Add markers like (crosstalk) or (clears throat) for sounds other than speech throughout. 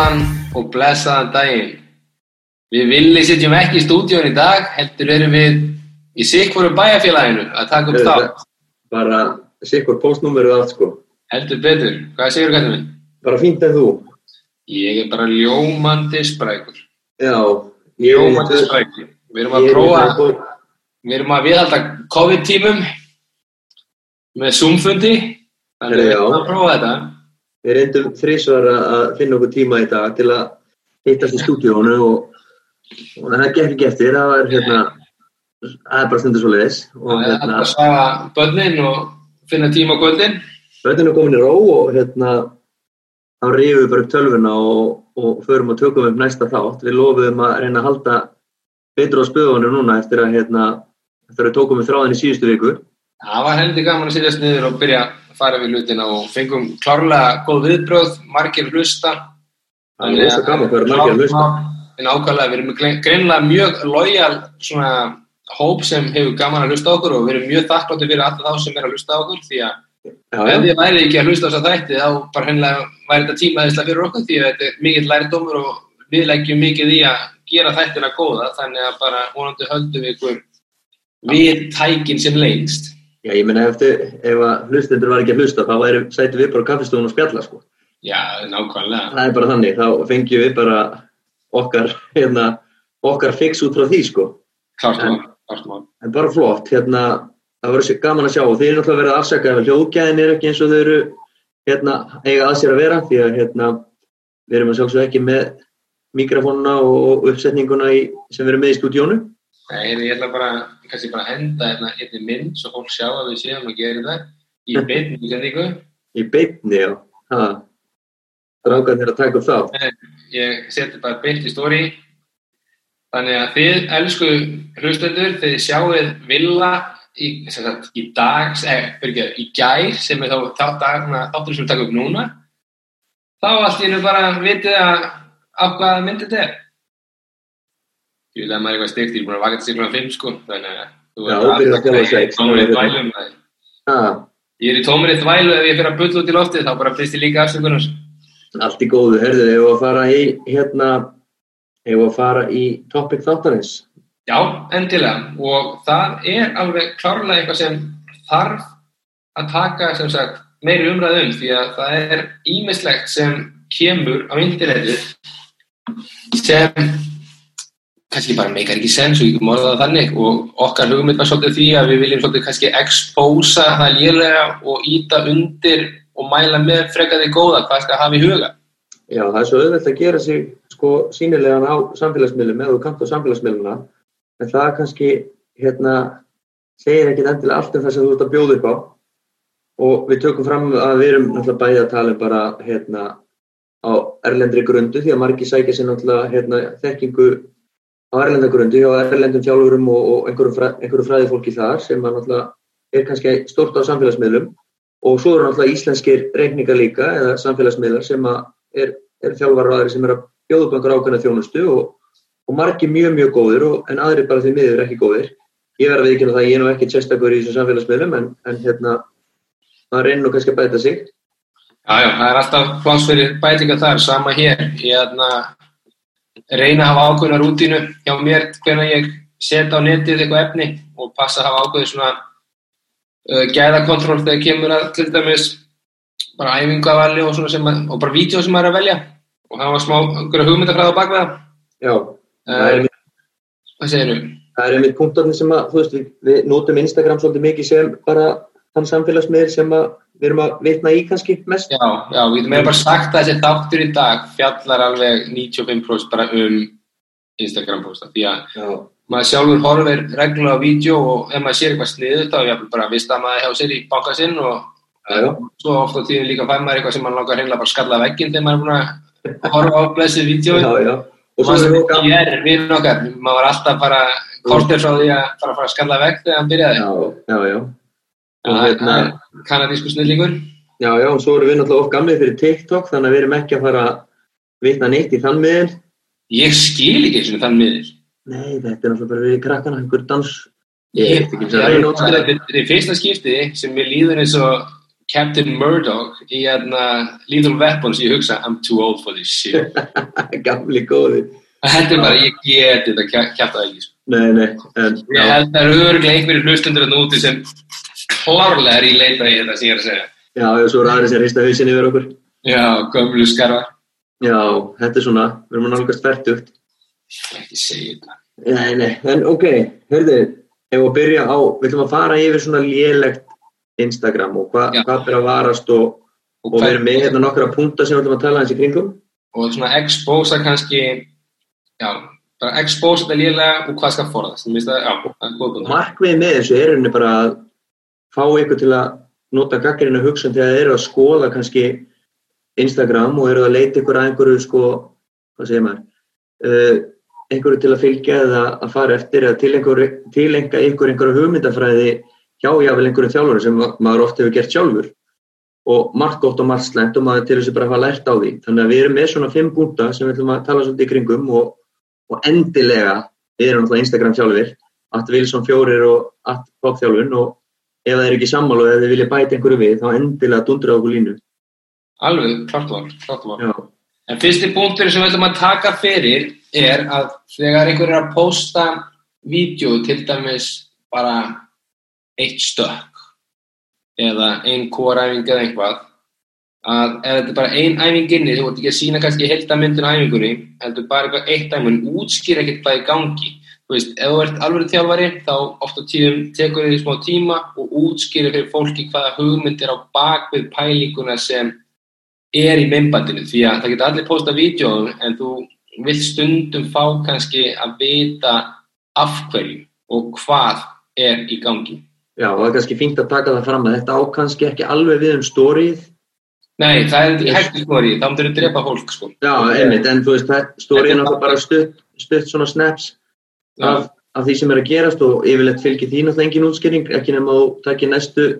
Góðan og blessaðan daginn. Við villi sitjum ekki í stúdíun í dag, heldur erum við í Sikvoru bæjarfélaginu að taka upp þátt. Bara sikkur postnúmeruð allt sko. Heldur betur. Hvað segir kallið minn? Bara fínt en þú. Ég er bara ljómandi sprækur. Já. Ljómandi sprækur. Við erum að prófa, við erum að viðhalda COVID-tímum með Zoom-fundi. Þannig við erum að prófa þetta. Við reyndum þrísvar að finna okkur tíma í dag til að hittast í stúdíónu og, og það gekk ekki eftir. Það var hérna, það er bara stundur svo leiðis. Það er hérna, að svaga börnin og finna tíma á kvöldin. Röddinn er komin í ró og hérna þá rífum við bara upp tölvuna og, og förum og tökum upp næsta þátt. Við lofuðum að reyna að halda betur á spöðunum núna eftir að hérna eftir að tókum við þráðin í síðustu viku. Það var heldur gaman að sitjast niður og byrja að fara við hlutina og fengum klárlega góð viðbröð, margir hlusta. Það er er margir að hlusta. En ákvæmlega, við erum grein- greinilega mjög lojal svona hóp sem hefur gaman að hlusta okkur og við erum mjög þakkláttir fyrir alla þá sem er að hlusta okkur því að Já, ef þið væri ekki að hlusta þess að þætti þá bara hennilega væri þetta tímaðislega fyrir okkur því að þetta er mikill lærdómur og við leggjum mikið í að gera þættina góða þannig að bara vonandi höldum við ykkur við tækin sem lengst. Já, ég meina eftir ef að hlustendur var ekki að hlusta þá sæti við bara kaffestofun og spjalla sko. Já, nákvæmlega. Það er bara þannig, þá fengjum við bara okkar, hérna, okkar fix út frá því sko. Klart En- mál, klart mál. En bara flott, hérna, það verður gaman að sjá og þeir eru náttúrulega verið að afsaka ef hljóðgæðin er ekki eins og þau eru hérna, eiga að sér að vera því að hérna, við erum að sjálfsög ekki með mikrofónuna og uppsetninguna í, sem við erum með í stúdíónu. Nei, ég ætla bara, kannski bara að henda hérna einni mynd svo fólk sjá að við séum að gera það í (laughs) beinni útsendingu. Í beinni, já. Ha. Drákan er að taka þá. Ég seti bara beint í stóri. Þannig að þið, elsku hlustendur, þið sjáuð Villa í, sem sagt, í dag, eh, fyrir ekki, í gær, sem er þá dagna, þáttur sem við taka upp núna. Þá allt í hennu bara vitið að af hvaða myndið þetta er. Ég vil að maður er eitthvað styrkt, ég er búin að vaka til sig klokkan 5 sko, þannig að þú byrjar að sex, tómri þá er þvælu um það. Ha. Ég er í tómri þvælu ef ég fyrir að bulla út í loftið, þá bara fyrst ég líka afsökunar. Allt í góðu, herðu, ef við að fara í, hérna, ef við að fara í topic þáttanins. Já, endilega. Og það er alveg klárlega eitthvað sem þarf að taka sem sagt meiri umræð um því að það er ímislegt sem kemur á internetið sem kannski bara meikar ekki sens og ég orðað það þannig. Og okkar hugmynd var svolítið því að við viljum svolítið kannski expósa það lélega og íta undir og mæla með frekaði góða hvað skal hafa í huga. Já, það er svo auðvelt að gera sig sko sínilegan á samfélagsmiðlum eða kannt á samfélagsmiðluna. En það kannski hérna segir ekkit endilega allt um það sem þú ert að bjóða upp á. Og við tökum fram að við erum náttúrulega bæði að tala um bara hérna á erlendri grundu því að margir sækja sér náttúrulega hérna þekkingu á erlenda grundu hjá erlendum þjálfurum og, og einhverju, fræ, einhverju fræði fólki þar sem að er kannski stort á samfélagsmiðlum og svo eru náttúrulega íslenskir reikningar líka eða samfélagsmiðlar sem að er, er þjálfar og aðri sem er að bjóða upp einhver ákveðna þjónustu og, og margir mjög mjög góðir og, en aðri bara því miður ekki góðir. Ég verði að viðkynna það, ég er nú ekki sérstakur í þessum samfélagsmiðlum en, en hérna, það reynir nú kannski að bæta sig. Já, já, það er alltaf pláss fyrir bætinga þar, sama hér. Ætla reyna að hafa ákveðna rútínu hjá mér hvernig ég setja á netið eitthvað efni og passa að hafa ákveði svona uh, gæðakontról þegar kemur að til dæmis bara æfingavali og svona sem að, og bara vídeo sem maður er að velja og það var smá einhverja hugmyndafræða bak við það. Já, það er Uh, einmitt, hvað segir þú? það er einmitt punktarnir sem að, þú veist, við, við notum Instagram svolítið mikið sem bara þann samfélagsmiðl sem að við erum að vitna í kannski mest. Já, já, við meira bara sagt að þessi þáttur í dag fjallar alveg 95% bara um Instagram posta því að Já, maður sjálfur horfir reglulega á vídeo og ef maður sér eitthvað sniðut þá er bara að vista maður hjá sér í banka sinn og já, já. svo ofta tíðin líka fær maður eitthvað sem maður langar hreinlega bara að skalla vegginn þegar maður er búin að horfa á blessið vídeo já, já. Og er sem það gaman. ég er við okkar, maður var alltaf bara kortir frá því að fara að fara að skalla vegg þegar hann byrjaði Já, kanadísku snillingur Já, já, og svo erum við náttúrulega of gamlið fyrir TikTok þannig að við erum ekki að fara að vitna neitt í þann miðin. ég skil ekki eins og þann miður Nei, þetta er náttúrulega bara við krakkana, einhver dans. Ég þetta er fyrsta skipti sem mér líður eins og Captain Murdoch í hérna Lethal Weapons ég hugsa I'm too old for this shit (laughs) Gamli góði. Þetta er bara, ég geti þetta kjæft að ekki. Nei, nei, en Ég held að það eru öruglega einhverjir hlustundur að núti sem klárlega er í leita í þetta sem ég er að segja já, já, svo eru aðri sem rista hausin yfir okkur. Já, gömlu skarfa Já, þetta er svona, við erum að nálgast færtugt. Ekki segja þetta Nei, nei, en ok, heyrðu, ef við byrja á, við ætlum að fara yfir svona lélegt Instagram og hva, hvað byrja að varast og, og við erum með hérna nokkra punta sem við ætlum að tala hans í kringum. og svona expósa kannski já, bara expósa þetta lélega og hvað skal forðast Mér finnst það, já, það er góð búin Markmið með þessu er henni bara að fá ykkur til að nota gaggarinn að hugsa þegar þeir eru að skoða kannski Instagram og eru að leita ykkur að einhverju sko, hvað segir maður, uh, einhverju til að fylgja eða að fara eftir eða tilenga ykkur einhverju hugmyndafræði hjá jáfnvel einhverju þjálfur sem ma- maður oft hefur gert sjálfur og margt gott og margt slæmt og maður til þess að bara hafa lært á því. Þannig að við erum með svona fimm búnta sem við ætlum að tala svolítið í kringum og, og endilega, við erum náttúrulega Instagram sjálfur, at Wilson fjórir og at popþjálfun og ef það er ekki sammála og ef þið vilja bæta einhverju við, þá endilega dundra okkur línu. alveg, klart var, klart var en fyrsti punktur sem við ætlum að taka fyrir er að þegar einhver er að posta vídeo til dæmis bara eitt stökk eða ein kóræfing eða einhvað að ef þetta er bara ein æfing inni þú ert ekki að sína kannski heldamyndin á æfingunni heldur bara eitthvað eitt æfing útskýra ekkert hvað í gangi þú veist, ef þú ert alveg þjálfari þá oft á tíðum tekur þið smá tíma og útskýra fyrir fólki hvaða hugmynd er á bakvið pælinguna sem er í myndbandinu því að það geta allir posta vídjóum en þú vilt stundum fá kannski að vita af hverju og hvað er í gangi já, og það er kannski fínt að taka það fram að þetta á kannski ekki alveg við um stórið. Nei, það er hægt skori, þá myndir þú drepa fólk sko. Já, einmitt, en þú veist, stórið er náttúrulega bara stutt, stutt svona snaps af, af því sem er að gerast og yfirleitt fylgir því náttúrulega engin útskýring, ekki nema þú takir næstu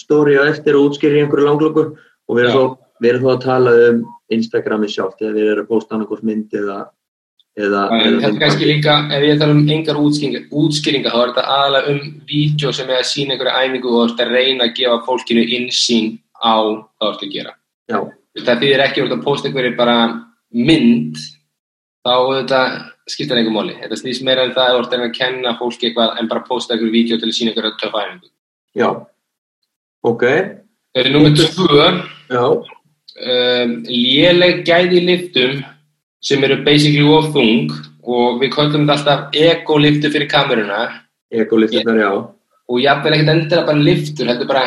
stóri á eftir og útskýrir í einhverju langlöku og við erum, þó, við erum þó að tala um Instagrami sjálft eða við erum að posta annarkort mynd eða, eða, eða þetta er kannski líka, ef ég tala um engar útskýringa, útskýringa þá er þetta aðalega um vídeo sem er að sína einhverja æfingu og þú ert að reyna að gefa fólkinu insýn á hvað þú ert að gera. Já, Það þýðir ekki að að posta einhverju bara mynd, þá þetta skiptir einhver máli. Þetta snýst meira en það að ert að að kenna fólki eitthvað en bara posta einhverju vídeo til að sína einhverja töff æfingu. já, ok, Það er nummið tvö, já, um, léleg gæði liftum sem eru basically of þung og við köllum þetta alltaf ego-liftu fyrir kameruna ekkoliftunar, já, og jafnvel ekkert endilega bara liftur, þetta er bara,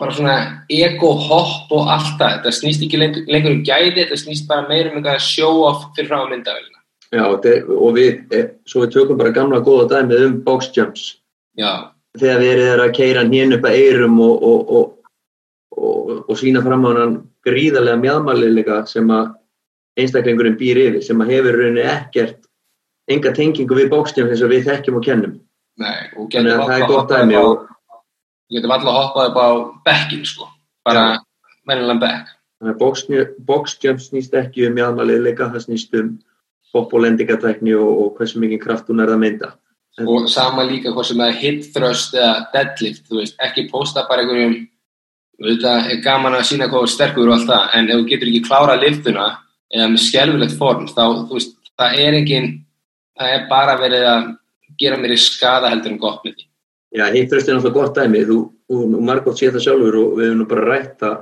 bara svona ego-hopp og allt það. Þetta snýst ekki lengur, um gæði, þetta snýst bara meira um eitthvað show-off fyrir frá myndavælina. Já, og við, e, svo við tökum bara gamla góða dæmið um box jumps. Já, þegar verið er að keira nýn upp að eyrum og, og, og, og, og sína fram á hann gríðarlega mjadmælilega sem að einstaklingurinn býr yfir sem að hefur rauninni ekkert enga tengingu við bókstjum þess að við þekkjum og kennum. nei, og Þannig að það er gott dæmi og getur valla hoppað upp á bekkin, sko. Bara mennilega bekk. þannig að bókstjum snýst ekki um mjadmælilega, það snýst um hopp og lendingatækni og, og hversu mikið kraft hún er að mynda. En- Og sama líka hvort sem það er hip thrust eða deadlift, þú veist, ekki posta bara einhverjum, þetta er gaman að sína hvað ert sterkur og allt það, en ef þú getur ekki klárað liftuna eða með skelfilegt form, þá, þú veist, það er engin, það er bara verið að gera mér í skada heldur en gott með því. Já, hittröst er náttúrulega gott dæmi, þú, þú margótt sé það sjálfur og við hefum bara rætt það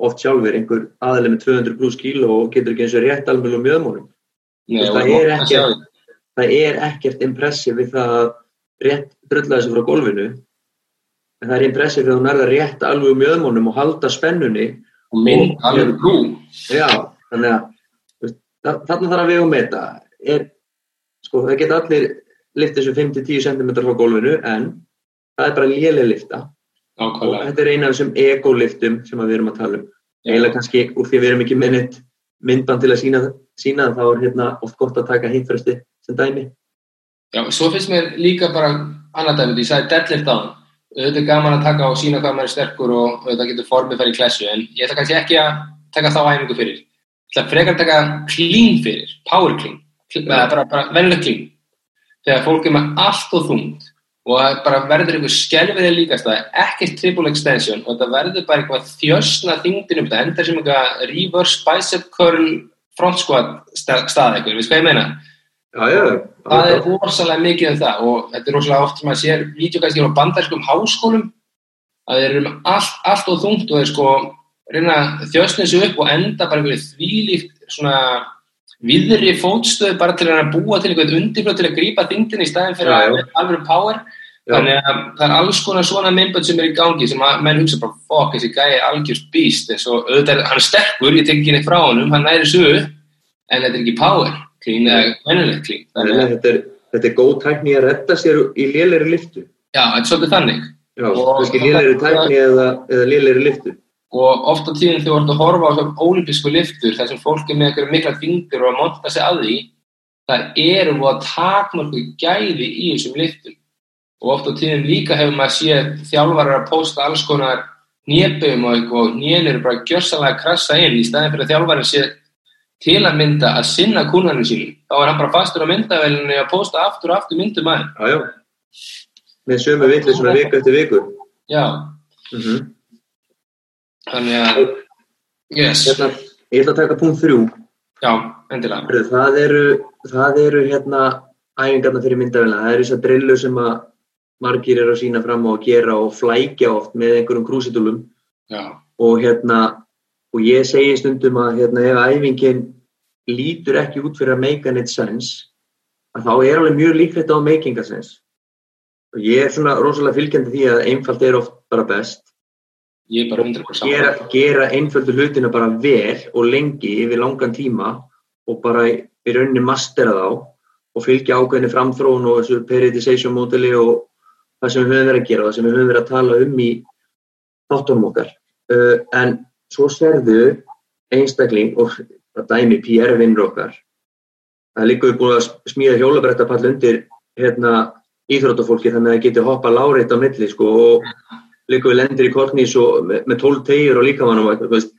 oft sjálfur, einhver aðlega með 200 pluss kíló og getur ekki eins og rétt alveg um mjöðmónum. Það er ekkert-. Það er ekkert impressið við það að rétt drulla þessu frá gólfinu, en það er impressið við að þú nærða rétt alveg um mjöðmónum og halda spennunni. og Og- alveg brú. Já, þannig að þarna þarf að við um þetta. Er, sko, það geta allir lift þessu 5-10 cm frá gólfinu, en það er bara léleg lifta. og Nákvæmlega. þetta er eina af þessum ego-liftum sem við erum að tala um. Eiginlega kannski úr því við erum ekki með neitt myndband til að sína, sína þá er hérna oft gott að taka hitfresti sem dæmi. Já, svo finnst mér líka bara annað dæmi, því ég sagði deadlift á hann. Auðvitað er gaman að taka og sína hvað maður er sterkur og auðvitað getur formið farið í klessu, en ég ætla kannski ekki að taka þá æfingu fyrir. Ég ætla frekar að taka clean fyrir, power clean, bara, bara vennileg clean. Þegar fólk er með allt og þungt og það bara verður einhver skelfiði líkast það ekkert triple extension og það verður bara eitthvað þjösna þingdin um þetta. Endar sem eitthvað reverse bicep curl front squat stað eitthvað, við sko ég meina? Já, já, það er rosalega mikið um það og þetta er rosalega oft sem að sér videokæstir á bandarskum háskólum að þeir eru með allt, allt og þungt og þeir sko reyna þjösna þessu upp og enda bara einhverju þvílíkt svona viðri fótstöð bara til að búa til einhvern undirblöð til að grípa þingdin í staðin fyrir Já, já. alveg power Já. þannig að það er alls konar svona myndbönd sem er í gangi sem að menn hugsa bara fokk, þessi gæi er algjörst býst og auðvitað hann er sterkur, ég tek ekki neitt frá honum hann næri upp, en þetta er ekki power clean eða mennulegt að þetta er, er góð tækni að redda sér í lélæri liftu. já, þetta er svolítið þannig lélæri tækni eða, eða lélæri liftu. og oft á tíðin þegar þú ert að horfa á svona ólimpísku liftur þar sem fólk er með einhverju mikla þingdur og að monta sig að því það eru að takmörku gæði í þessum liftum og oft á tíðin líka hefur maður séð þjálfarar að posta alls konar nýjaböfum og eitthvað og nýjan eru bara gjörsanlega að krassa inn í staðin fyrir að þjálfarin sé til að mynda að sinna kúnanum sínum þá er hann bara fastur á myndavelinu að posta aftur og aftur myndum aðeins Já, já. Með sömu vitli svona viku eftir viku. já, Mm þannig að yes, Hérna, ég ætla að taka punkt þrjú. já, endilega Það eru, það eru hérna æfingarna fyrir myndavélina. Það eru þessar drillu sem að margir eru að sína fram á að gera og flækja oft með einhverjum krúsitúlum og hérna og ég segi stundum að hérna ef æfingin lítur ekki út fyrir að make neitt sense að þá er alveg mjög líklegt á making a sense. Og ég er svona rosalega fylgjandi því að einfalt er oft bara best. Ég er bara 100% gera, gera einföldu hlutina bara vel og lengi yfir langan tíma og bara í rauninni mastera þá og fylgja ákveðinni framþróun og þessu periodization modeli og það sem við höfum verið að gera og það sem við höfum verið að tala um í þáttunum okkar. Uh, en svo serðu einstakling og það dæmi PR vinnur okkar. Það er líka við búin að smíða hjólabrættapall undir hérna, íþróttafólki þannig að það geti hoppa láreitt á milli sko, og líka við lendir í kornís og með, með 12 tegjur og þú veist.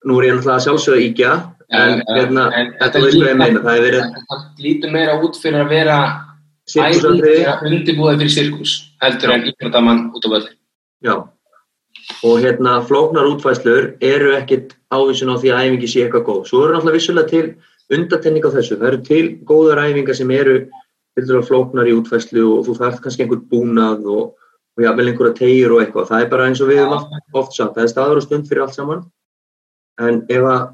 nú er ég náttúrulega að sjálfsögða íkja en, hérna, en þetta hvað ég meina verið það lítur meira út fyrir að vera undirbúið fyrir sirkus heldur en íþróttamann út á völdi Já, og hérna flóknar útfæslur eru ekkit ávísun á því að æfingi sé eitthvað góð. Svo eru náttúrulega vissulega til undatenning á þessu. Það eru til góðar æfingar sem eru til dæmis flóknar í útfæslu og þú þarf kannski einhver búnað og, og jáfnvel einhverja tegjur og eitthvað. Það er bara eins og við höfum oft, sagt, það er staður og stund fyrir allt saman. En ef að,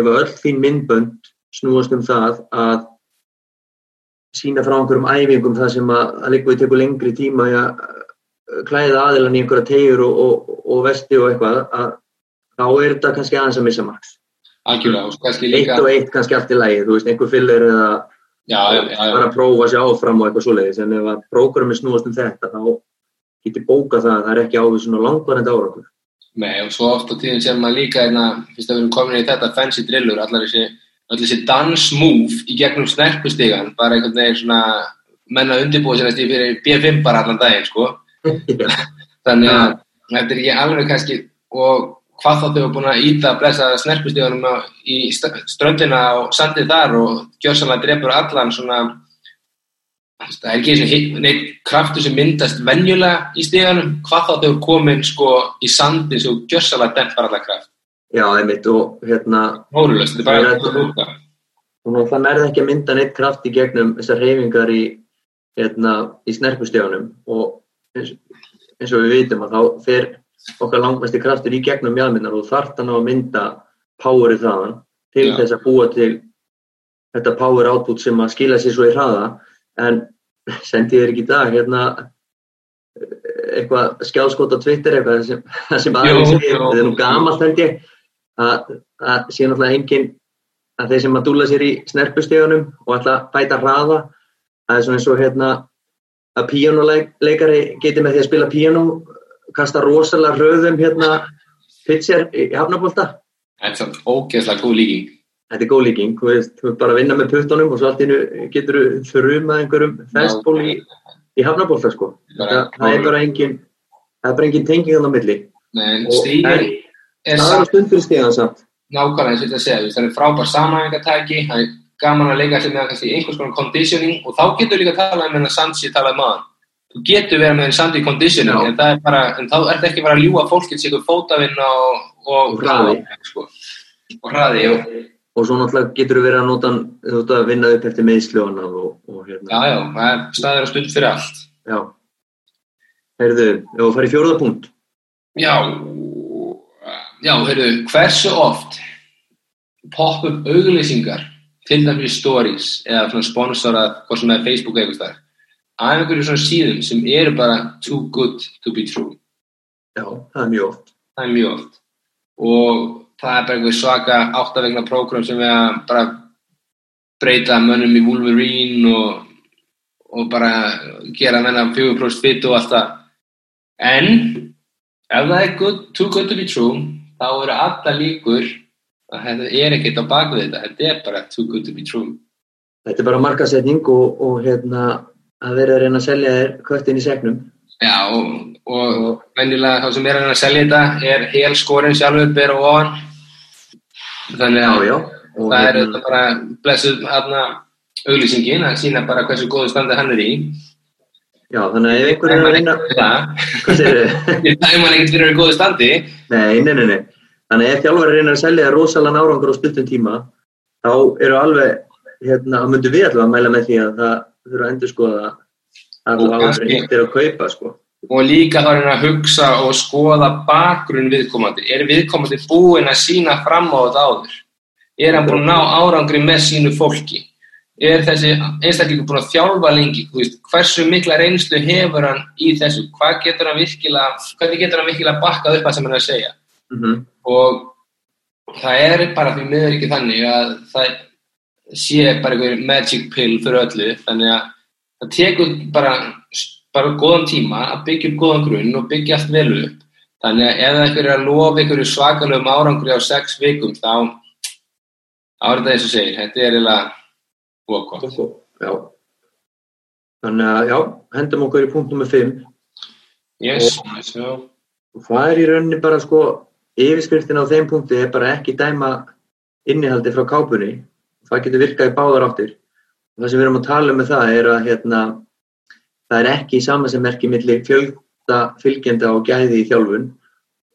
að öll þín myndbönd snúast um það að sína frá einhverjum æfingum það sem að, að líka við tekur lengri tíma í að klæða aðilan í einhverja tegjur og, og, og vesti og eitthvað að þá er þetta kannski aðeins að missa margs. Eitt og eitt kannski allt í lagi, þú veist, einhver fyllir eða bara að prófa sér áfram og eitthvað svoleiðis en ef að prógrami snúast um þetta þá getur bóka það að það er ekki ávísun og langvarandi árakur. Nei, og svo oft á tíðin sem maður líka einna, fyrst að við erum komin í þetta fancy drillur, allar þessi allir þessi dance move í gegnum snerpustigan bara einhvern veginn svona menna undirbúið sér næst í fyrir B5 bara allan daginn, sko. (laughs) Þannig að þetta er ekki alveg kannski og hvað þá þau eru búin að íta að blessa snerpustiganum á- í st- ströndina og sandið þar og gjörsanlega drefur allan svona það er ekki neitt kraftur sem myndast venjulega í stiganum. Hvað þá þau eru komin sko í sandi svo gjörsanlega dent var allar kraft Já, einmitt og hérna Hórulöst, þetta er bara er eitthvað lúka og það nærði ekki að mynda neitt kraft í gegnum þessar reyfingar í, hérna, í snerpustegunum og eins, eins og við vitum að þá fer okkar langmesti kraftur í gegnum mjálminnar og þarf hann á að mynda powerið þaðan til Já. þess að búa til þetta power output sem að skila sér svo í hraða en sendi þér ekki í dag hérna eitthvað skjáskot á Twitter eitthvað sem, sem aðeins jú. þetta er nú gamalt held ég að, að sé náttúrulega engin að þeir sem að dúla sér í snerpustegunum og að bæta hraða það er svona eins og hérna að píjónuleikari geti með því að spila píjónu kasta rosalega röðum hérna pitcher í hafnabólta Þetta er samt ógeðslega góð líking. Þetta er góð líking, þú veist, þú veist bara að vinna með puttunum og svo allt innu getur þú þrjumað einhverjum festból í, í hafnabólta sko. Það, það er bara engin það er bara engin tenging á milli. En Og- en er það er samt stund fyrir stíðan samt nákvæmlega eins og þetta segja, það er frábær samhæfingatæki, það er gaman að leika allir með einhvers konar conditioning og þá getur líka að tala um hennar Sansi talað um aðan. þú getur verið með Sandy Conditioner Já. en er bara, en þá ert ekki bara að ljúa fólkið sig fótavinna og, og, Og hraði. sko. og hraði og, og svo náttúrulega getur þú verið að nota þú ert að vinna upp eftir meðslu og og, hérna, já, já, það er staður og stund fyrir allt já Heyrðu, ef þú farið í fjóruða punkt já, já, heyrðu, hversu oft pop up auglýsingar til dæmis í stories eða svona sponsorað, hvort sem er Facebook eða eitthvað af einhverju svona síðum sem eru bara too good to be true? Já, það er mjög oft. Það er mjög oft. Og það er bara einhver svaka áttavegna prógram sem er að bara breyta mönnum í Wolverine og, og bara gera menna 4% fit og allt það. En ef það er good, too good to be true þá eru alla líkur að þetta er ekkert á bakvið þetta þetta er bara too good to be true. Þetta er bara markasetning og, og hérna að vera að reyna að selja þér köttin í segnum. Já, og, og venjulega þá sem er að reyna að selja þetta er hel skorinn sjálfur bera ofan þannig Já, að já og, það er hérna, þetta bara blessuð hérna auglýsingin að sína bara hversu góðu standi hann er í Já, þannig að ef einhver er að er reyna það Hvað segir þið? (laughs) Ég dæma hann ekkert fyrir að vera í góðu standi. Nei, nei, nei, nei. Þannig að ef þjálfari reynir að selja þér rosalega árangur á stuttum tíma þá eru alveg hérna, þá myndum við allavega að mæla með því að það þurfa að endur skoða að það áður er að kaupa sko. og líka þá er hann að hugsa og skoða bakgrunn viðkomandi. Er viðkomandi búinn að sína fram á þetta áður? Er hann búinn að ná árangri með sínu fólki er þessi einstaklingur búinn að þjálfa lengi? Veist, hversu mikla reynslu hefur hann í þessu? Hvað getur hann virkilega hvernig getur hann virkilega bakkað upp að sem hann er að segja? Mm -hmm. og það er bara því miður ekki þannig að það sé bara einhver magic pill fyrir öllu. Þannig að það tekur bara, bara góðan tíma að byggja upp góðan grunn og byggja allt vel upp. Þannig að ef einhver er að lofa einhverju svakalögum árangri á sex vikum þá er þetta eins og segir þetta er eiginlega Þannig að já, hendum okkur í punkt nummer 5 yes, so, og það er í rauninni bara sko yfirskriftin á þeim punkti er bara ekki dæma innihaldi frá kápunni. Það getur virkað í báðar áttir. Og það sem við erum að tala um með það er að hérna, það er ekki sama sem merki milli fjölda fylgjenda og gæði í þjálfun.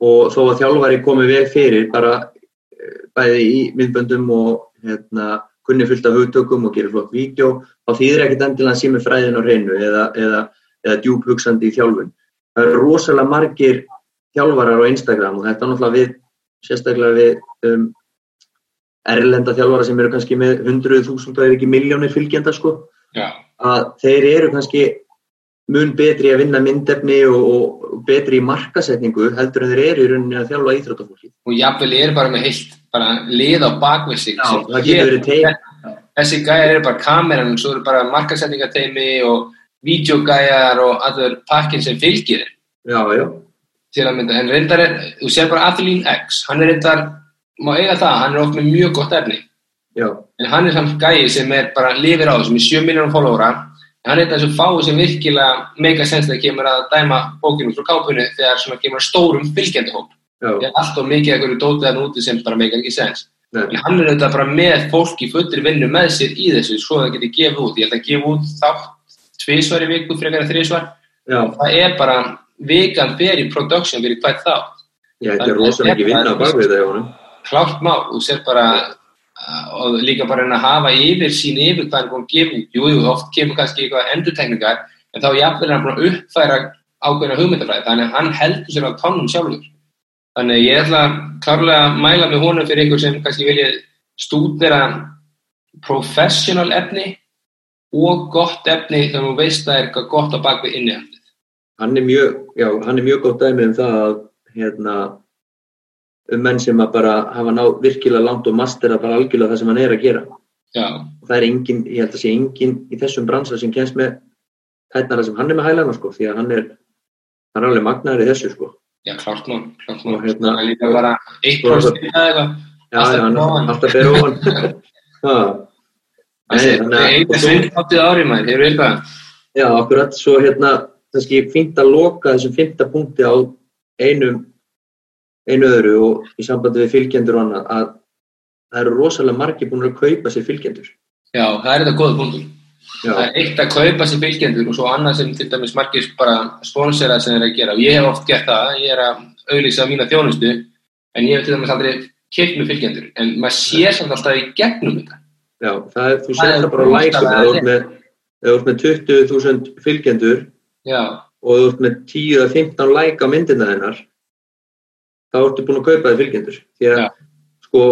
Og þó að þjálfari komi vel fyrir bara eh, bæði í myndböndum og hérna, kunni fullt af hugtökum og gerir flott vídeo þá þýðir ekkert endilega sími fræðin á reynu eða, eða, eða djúb hugsandi í þjálfun. Það eru rosalega margir þjálfarar á Instagram og þetta er náttúrulega við sérstaklega við um, erlenda þjálfara sem eru kannski með hundruð þúsund og ef ekki miljónir fylgjenda sko. Já, að þeir eru kannski mun betri að vinna myndefni og, og betri markasetningu heldur en þeir eru í rauninni að þjálfa íþróttafólki og jafnvel er bara með heilt bara lið á teik þessi gæjar eru bara kameran svo eru bara markasetningateimi og videogæjar og allur pakkin sem fylgir já, já, til að mynda, en reyndar er þú sér bara Atheline X, hann er reyndar má eiga það, hann er oft með mjög gott efni. Já, en hann er samt gæji sem er bara lifir á þessum í 7 miljónum en hann er sem fáið sem virkilega mega sens þegar kemur að dæma bókinu frá kápunni þegar svona kemur að stórum fylgjandihóp já, ég er alltaf mikið að hverju dótið hann úti sem bara meikar ekki sens En hann er þetta bara með fólk í fullri vinnu með sér í þessu svo það getur gefið út. Ég held að gefa út þátt tvísvar í viku frekar þrísvar. Það er bara vikan fyrir production fyrir hvert þátt. já, þetta er rosalega ekki vinna á bakvið þetta Klárt mál. Þú sér bara og líka bara að hafa yfir sín yfir hvað er búin að gefa út. Jú, jú, oft kemur kannski eitthvað endurtekningar en þá jafnvel er hann búin að uppfæra ákveðna hugmyndafræði. Þannig að hann heldur sér á tónum sjálfur. Þannig ég ætla klárlega að mæla með honum fyrir ykkur sem kannski vilja stúdera professional efni og gott efni þegar þú veist að það er eitthvað gott á bakvið innihaldið. hann er mjög, já, hann er mjög gott dæmi um það að hérna, um menn sem að bara hafa ná virkilega langt og mastera bara algjörlega það sem hann er að gera Já, og það er engin, ég held að sé engin í þessum bransa sem kemst með tætnara sem hann er með hælana sko, því að hann er hann er alveg magnaður í þessu sko já, klárt nú, klárt nú. Og hérna- það líka bara 1% eða eitthvað. Alltaf fyrir ofan. (laughs) Það er að- eitthvað svindháttið árið maður, hefur eitthvað? Já, akkurat, svo hérna kannski fínt að loka þessum fymta punkti á einum einu öðru og í sambandi við fylgjendur og annað að það eru rosalega margir búin að kaupa sér fylgjendur. Já, það er þetta góða punktum. Já. það er eitt að kaupa sér fylgjendur og svo annað sem til dæmis margir bara sponsora sem eru að gera. Og ég hef oft gert það, ég er að auðlýsa mína þjónustu en ég hef til dæmis aldrei keipt með fylgjendur. En maður sér samt alltaf í gegnum þetta. Já, það er, þú er það bara á lækum eða þú ert með, með 20.000 fylgjendur Já, og þú ert með 10 eða 15 læk á myndina þennar þá ertu búin að kaupa þig fylgjendur því að Já. sko,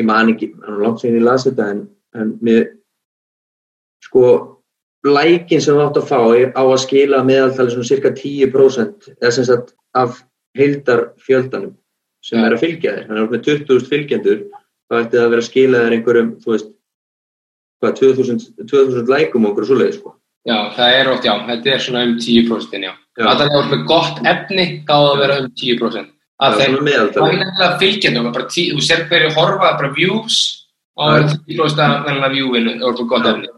ég man ekki langt sem ég las þetta en, en mér sko lækin sem þú átt að fá á að skila meðaltali svona cirka 10% eða sem sagt af heildar fjöldanum sem Já. er að fylgja þér þannig að með 20.000 fylgjendur þá ætti það að vera að skila þér einhverjum þú veist hvað, 2000, 2000 lækum og einhverju svoleiði sko já, það er oft, já, þetta er svona um 10% já. Já. Að það er með gott efni, þá að vera um 10%. Að fylgjendum, bara tí, þú sér hverju horfa, bara views, og það er 10% af þennan viewinu, það er gott efni.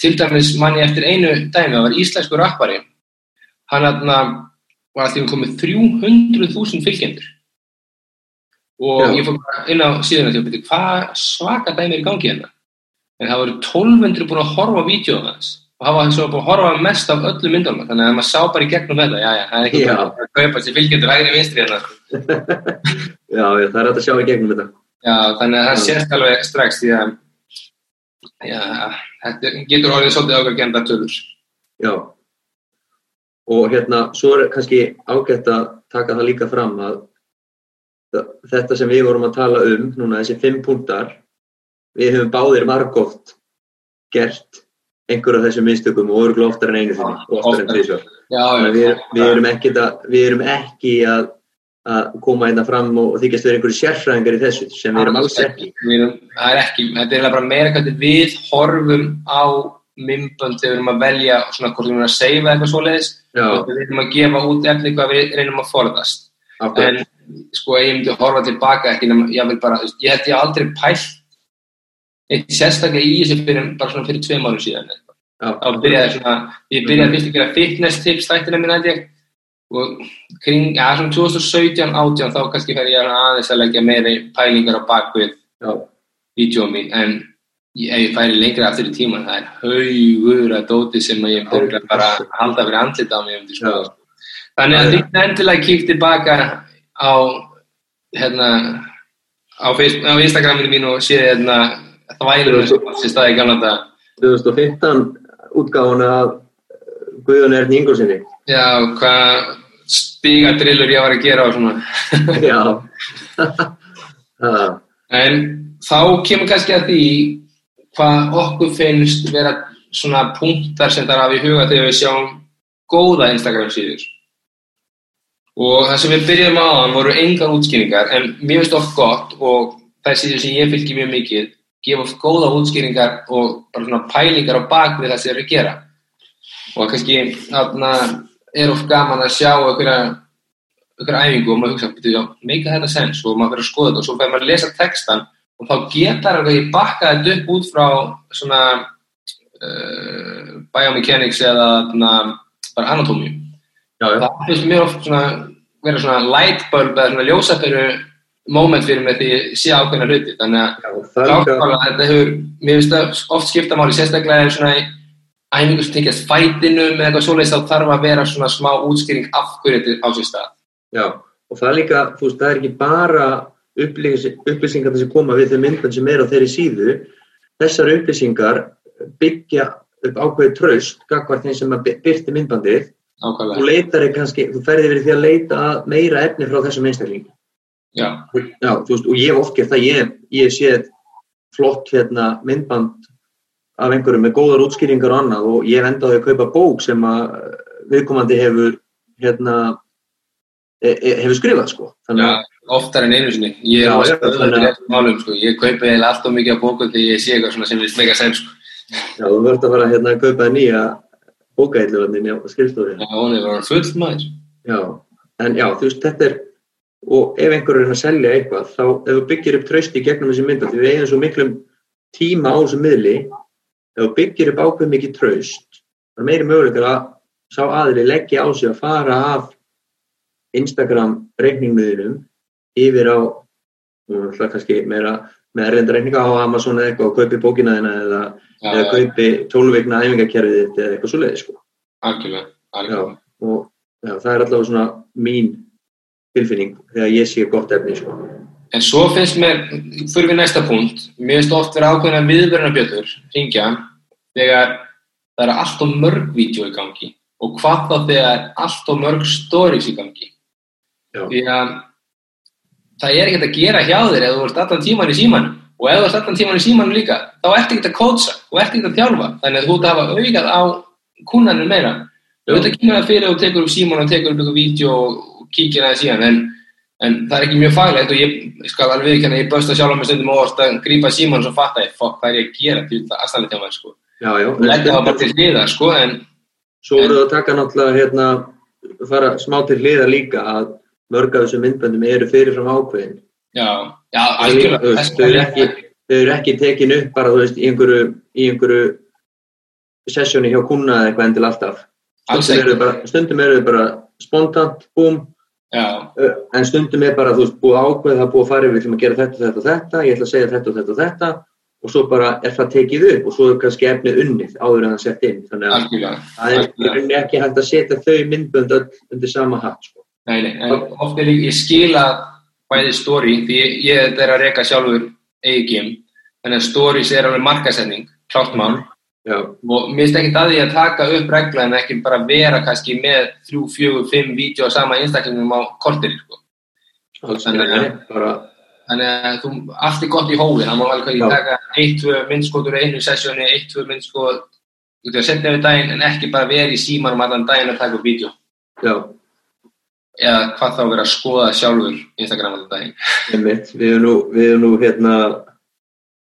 Til dæmis mann ég eftir einu dæmi, það var íslensku rappari, hann þarna var alltaf komið 300.000 fylgjendur. Og Já. ég fór inn á síðan að því, hvað svaka dæmi er í gangi hérna? En það voru 1200 búin að horfa á vídjóðum hans og það var svo búin að horfa mest af öllum myndunum, þannig að maður sá bara í gegnum þetta, já, já, það er ekki Já. að kaupa sér fylgjendur hægri vinstri hérna. sko. (laughs) Já, það er hægt að sjá í gegnum þetta. Já, þannig að það sést alveg strax því að já, þetta getur orðið svolítið ákveð genda tölur. Já. Og hérna, svo er kannski ágætt að taka það líka fram að þetta sem við vorum að tala um, núna þessi fimm punktar, við höfum báðir margótt gert einhver af þessum mistökum og örgulega oftar en einu sinni, og oftar en Þannig að við, við, erum ekki að, við erum ekki að, að koma hérna fram og þykjast vera einhverju sérfræðingar í þessu, sem við erum alls ekki. Erum, það er ekki, þetta er bara meira hvernig við horfum á mymbönd þegar við erum að velja svona hvort við erum að seifa eitthvað svoleiðis Já, og við erum að gefa út efni hvað við reynum að forðast. akkurat. En sko, ég myndi horfa tilbaka ekki nema, ég held ég aldrei pælt eitt sérstaklega í þessu fyrir, bara svona fyrir tveim árum síðan. Þá byrjaði svona, ég byrjaði fyrst að gera fitness tips þættina mín held ég. Og kring, já svona 2017, 18 þá kannski fer ég aðeins að leggja meiri pælingar á bakvið mín. En ég, ef ég færi lengra aftur í tíman það er haugur að dóti sem að ég örugglega bara halda fyrir andlita á mig um því sko. Þannig að þið endilega kíkt tilbaka á hérna á, á Instagraminu mín og séð hérna þvælunum sem staði dag 2015 útgáfuna af Guðjón Erni Ingolsinni. Já, hvað stígadrillur ég var að gera og svona. (laughs) Já. Það, (laughs) En þá kemur kannski að því hvað okkur finnst vera svona punktar sem það er af í huga þegar við sjáum góða Instagram síður. Og það sem við byrjum þann voru engar útskýringar en mér finnst oft gott og það síður sem ég fylgji mjög mikið gefa oft góða útskýringar og bara svona pælingar á bak við það sem eru að gera. Og kannski þarna er oft gaman að sjá einhverja æfingu og maður hugsa, betur, já, make þetta sens og maður fyrir að skoða þetta og svo fyrir maður að lesa textan og þá geta það að bakka þetta upp út frá svona uh, biomechanics eða þarna, bara anatómi það finnst mér oft svona vera svona light bulb eða svona ljósapöru moment fyrir mig því ég sé ákveðna hluti þannig að er Klákvála, þetta hefur, mér finnst oft skipta máli, sérstaklega ef svona æfingu sem tekjast fætinum eða eitthvað svoleiðis þá þarf að vera svona smá útskýring af hverju þetta á sér stað. já, og það er líka, þú veist, það er ekki bara upplýs- upplýsingar sem koma við þau myndbönd sem er á þeirri síðu, þessar upplýsingar byggja upp ákveðið traust, gagvar þeim sem byrti myndbandið, Ákvæmlega. leitar kannski, þú ferði verið því að leita meira efni frá þessum einstaklingi. Já, Já, veist, og ég hef oft gert það, ég, ég sé flott hérna myndband af einhverjum með góðar útskýringar og annað og ég hef endaði að kaupa bók sem að viðkomandi hefur hérna e, e, hefur skrifað sko þannig já, oftar en einu sinni. Ég er oftar málum, sko. Ég kaupi eiginlega alltaf mikið á bókum þegar ég sé eitthvað svona sem við mega sem, sko. já, þú verður að fara hérna að kaupa nýja bókailluvarnin á skrifstofinu Já, hún er bara full maður. já, en já, þú veist, þetta er og ef einhver er að selja eitthvað þá ef þú byggir upp trausti í gegnum þessi mynda því við eigum svo miklum tíma á þessu miðli ef þú byggir upp ákveð mikið traust það er meiri möguleikar að sá aðili leggja á sig að fara af Instagram reikningmiðinum yfir á kannski meira með erlenda reikninga á Amazon eða eitthvað og kaupi bókina þina eða Já, eða já, kaupi tólveikna æfingakerfið þitt eða eitthvað svoleiði sko. algjörlega, algjörlega. og já, það er allavega svona mín tilfinning þegar ég sé gott efni sko. En svo finnst mér, fyrir við næsta punkt, mér finnst oft vera ákveðna viðverðnabjötur, ringja, þegar það eru allt og mörg vídeo í gangi og hvað þá þegar allt og mörg stories í gangi. Já. Því að það er ekkert að gera hjá þér ef þú ert allan tíman í símanum og ef þú ert allan tíman í símanum líka, þá ert ekkert að kótsa og ert ekkert að þjálfa, þannig að þú ert að hafa augað á kunnanum meira. Já. Þetta kemur það fyrir og tekur upp síman og tekur upp eitthvað vídeo og kíkir aðeins síðan, en En það er ekki mjög faglegt og ég skal alveg viðkjanna, ég bausta sjálf á mig stundum og orðst að grípa síman og fatta ég, fokk, hvað er ég að gera til það aðstæðlega hjá maður, sko. já, Legga það bara til hliðar, sko, en svo voru það að taka náttúrulega hérna, fara smá til hliða líka að mörg af þessum myndböndum eru fyrirfram ákveðin já, já, algjörlega. þau eru ekki, ekki tekin upp bara þú veist, í einhverju, í einhverju sessjóni hjá kuna eða eitthvað endil alltaf stundum ekki. eru þau bara, bara spontant, búm Já, Uh, en stundum er bara, þú veist, búið að ákveða það er búið að fara yfir, við ætlum að gera þetta, þetta þetta ég ætla að segja þetta þetta þetta og svo bara er það tekið upp og svo er kannski efnið unnið áður en það sett inn. Þannig að það er rauninni ekki hægt að setja þau myndbönd undir sama hatt sko. Nei, nei, en ofta er ég skila bæði story, því ég, er að reka sjálfur eigi game, þannig að stories er alveg markasetning, klátt mál, já, og mér finnst ekki að því að taka upp regla en ekki bara vera kannski með þrjú, fjögur, fimm vídeo á sama einstaklingum á kortir, sko. Þannig að- ekki bara, Þannig að þú, allt er gott í hófi, það má alveg ég taka eitt, tvö myndskotur í einu eitt, tvö myndskot, þú veist setja yfir daginn en ekki bara vera í símanum allan daginn að taka upp vídeo. já, Eða hvað þá vera að skoða sjálfur Instagram allan daginn. við hefum nú, við hefum nú hérna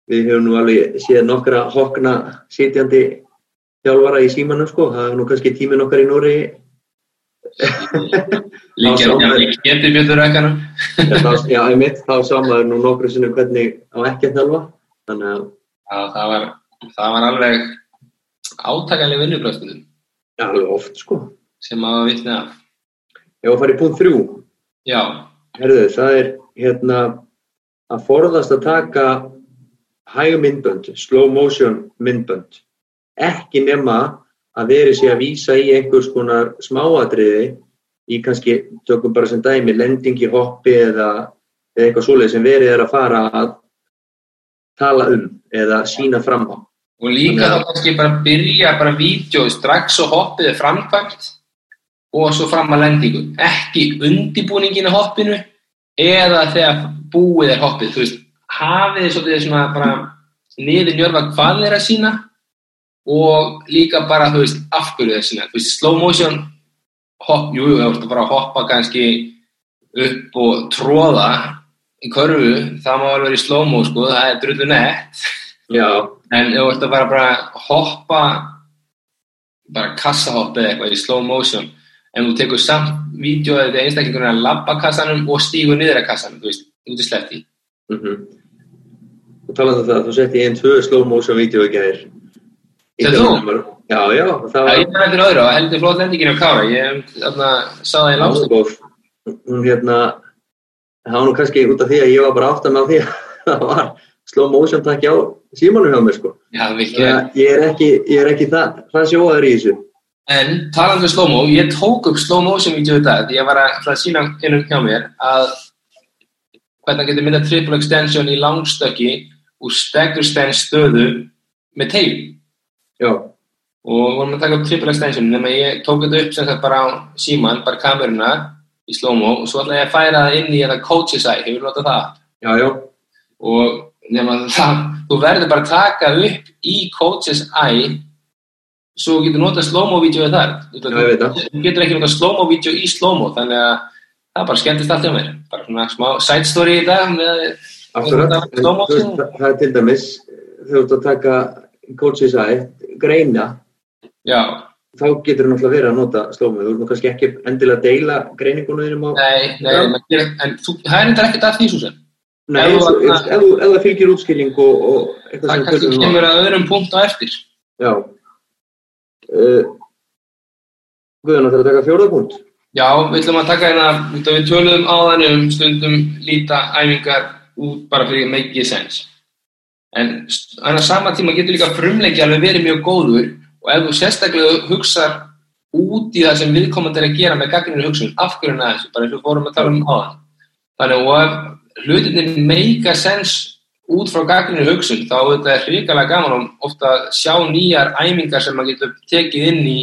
við hefum nú alveg séð nokkra hokna sitjandi þjálfara í símanum sko, það er nú kannski tíminn okkar í Nóri (laughs) Líka Já, já, ég geti bjöður aukanum. já, einmitt, þá sá maður nú nokkru sinnum hvernig á ekki að þjálfa þannig að Já, það var, það var alveg átakalega vinnubröðstundum Já, alveg oft sko. sem að vitna af. Ef að fara í punkt þrjú, Já, herðu, það er hérna að forðast að taka hæg myndbönd, slow motion myndbönd. Ekki nema að veri sig að vísa í einhvers konar smáatriði í kannski, tökum bara sem dæmi, lendingi, hoppi eða, eða eitthvað svoleið sem verið er að fara að tala um eða sína fram á. og líka þá kannski bara byrja bara vídeo strax og hoppið er framkvæmt og svo fram að lendingu. Ekki undibúningin á hoppinu eða þegar búið er hoppið. Þú veist, hafið svolítið svona bara niður njörfa hvað þeir að sína og líka bara, þú veist, af hverju þeir sína. Þú veist, slow motion hopp, jú, þú fara að hoppa kannski upp og tróða í körfu, það má alveg vera í slow-mo, sko, það er drullu nett. En þú ert að bara, bara hoppa, bara kassahoppa eða eitthvað í slow motion, en þú tekur samt vídeoðið þegar einstaklingunum er að labba kassanum og stígur niður að kassanum, þú veist, út í sleppti. mhm. Og talað um það, þú setti einn tvö slow motion vídeo í gæðir. Sem þú? Já, já, það Það var er eitthvað eftir öðru og heldur flott lendingin á Kára, ég sá það í áskof. Hún hérna, það var nú kannski út af því að ég var bara átt að með því að (laughs) það var slow motion takki á símanum hjá mér sko. Já, Ég er ekki, ég er ekki það, það sjóðar í þessu. En talandi um slow-mo, ég tók upp slow motion dag því ég var að, sína innum hjá mér að hvernig hann getur myndað triple extension í langstökki úr stagger stance stöðu með teip. Já, og vorum að taka upp triple extension nema ég tók þetta upp sem sagt bara á síman, bara kameruna í slow-mo og svo ætla ég að færa það inn í þetta coach's eye, hefur notað það? Já, já, og nema (laughs) það, þú verður bara að taka upp í coach's eye svo þú getur notað slow-mo vídeoið þar. Þú, það. þú getur ekki notað slow-mo vídeo í slow-mo þannig að það bara skemmtist allt hjá mér. Bara svona smá side story í dag með akkurat. Það En, veist, það, það er til dæmis, þú ert að taka coach's eye, greina, já, þá getur þú náttúrulega verið að nota motion. Þú ert nú kannski ekki endilega að deila greiningunum á... nei, nei, Já. en, þú, það er eitthvað ekkert af því svo sem Nei, ef það fylgir útskilning og, og eitthvað það sem kannski tölum á- kemur að öðrum punkt á eftir Já. Uh, Guðan, það er að taka fjóða punkt. Já, við ætlum að taka hérna, við töluðum áðan um stundum líta æfingar út bara fyrir make sense. en en á sama tíma getur líka frumleiki alveg verið mjög góður og ef þú sérstaklega hugsar út í það sem viðkomandi er að gera með gagninu hugsun, af hverju hann aðeins bara eins og fórum að tala um áðan þannig og hlutinni make sense út frá gagninu hugsun þá er þetta hrikalega gaman og ofta að sjá nýjar æmingar sem maður getur tekið inn í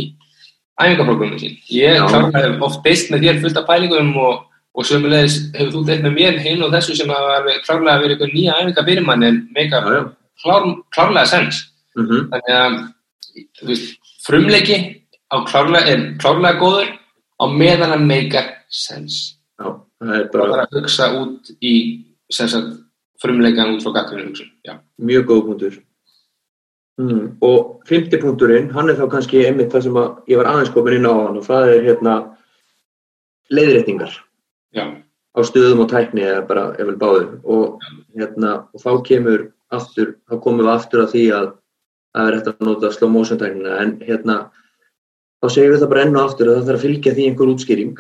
æmingaprógrammu sín. Ég hef oft beist með þér fullt af pælingum og, og sömulegis hefur þú deitt með mér hinn og þessu sem hafa klárlega verið eitthvað nýja æfinga fyrir mann en meika klár, klárlega sens. Mm Þannig að veist, frumleiki á klárlega, er klárlega góður á meðan að meika sens. Já, það er Bara að hugsa út í sagt, frumleikan út frá. Já. mjög góð punktur. Mm. Og fymti punkturinn, hann er þá kannski einmitt það sem ég var aðeins komin inn á hann og það er hérna leiðréttingar Já. á stöðum og tækni eða bara ef vel báður og, hérna, og þá kemur aftur, þá komum við aftur að því að það er hægt að nota slow motion tæknina en hérna þá segjum við það bara enn og aftur að það þarf að fylgja því einhver útskýring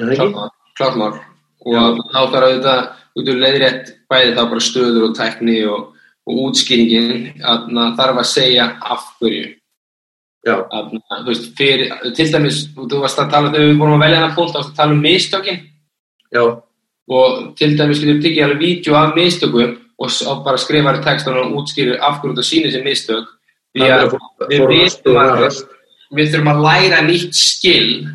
en það ekki? Klármál. Og þá þarf auðvitað út úr leiðrétt bæði þá bara stöður og tækni og, og útskýringin að þarf að segja af hverju. Já, Að, veist, fyrir, til dæmis, þú varst að tala, þegar við vorum að velja hana punkt, þá varst að tala um mistökin. Já, og til dæmis getur við tekið alveg vídeo af mistökum og bara skrifar í textan og útskýrir af hverju þetta sýnir sem mistök. Því það að við og að- við þurfum að læra nýtt skill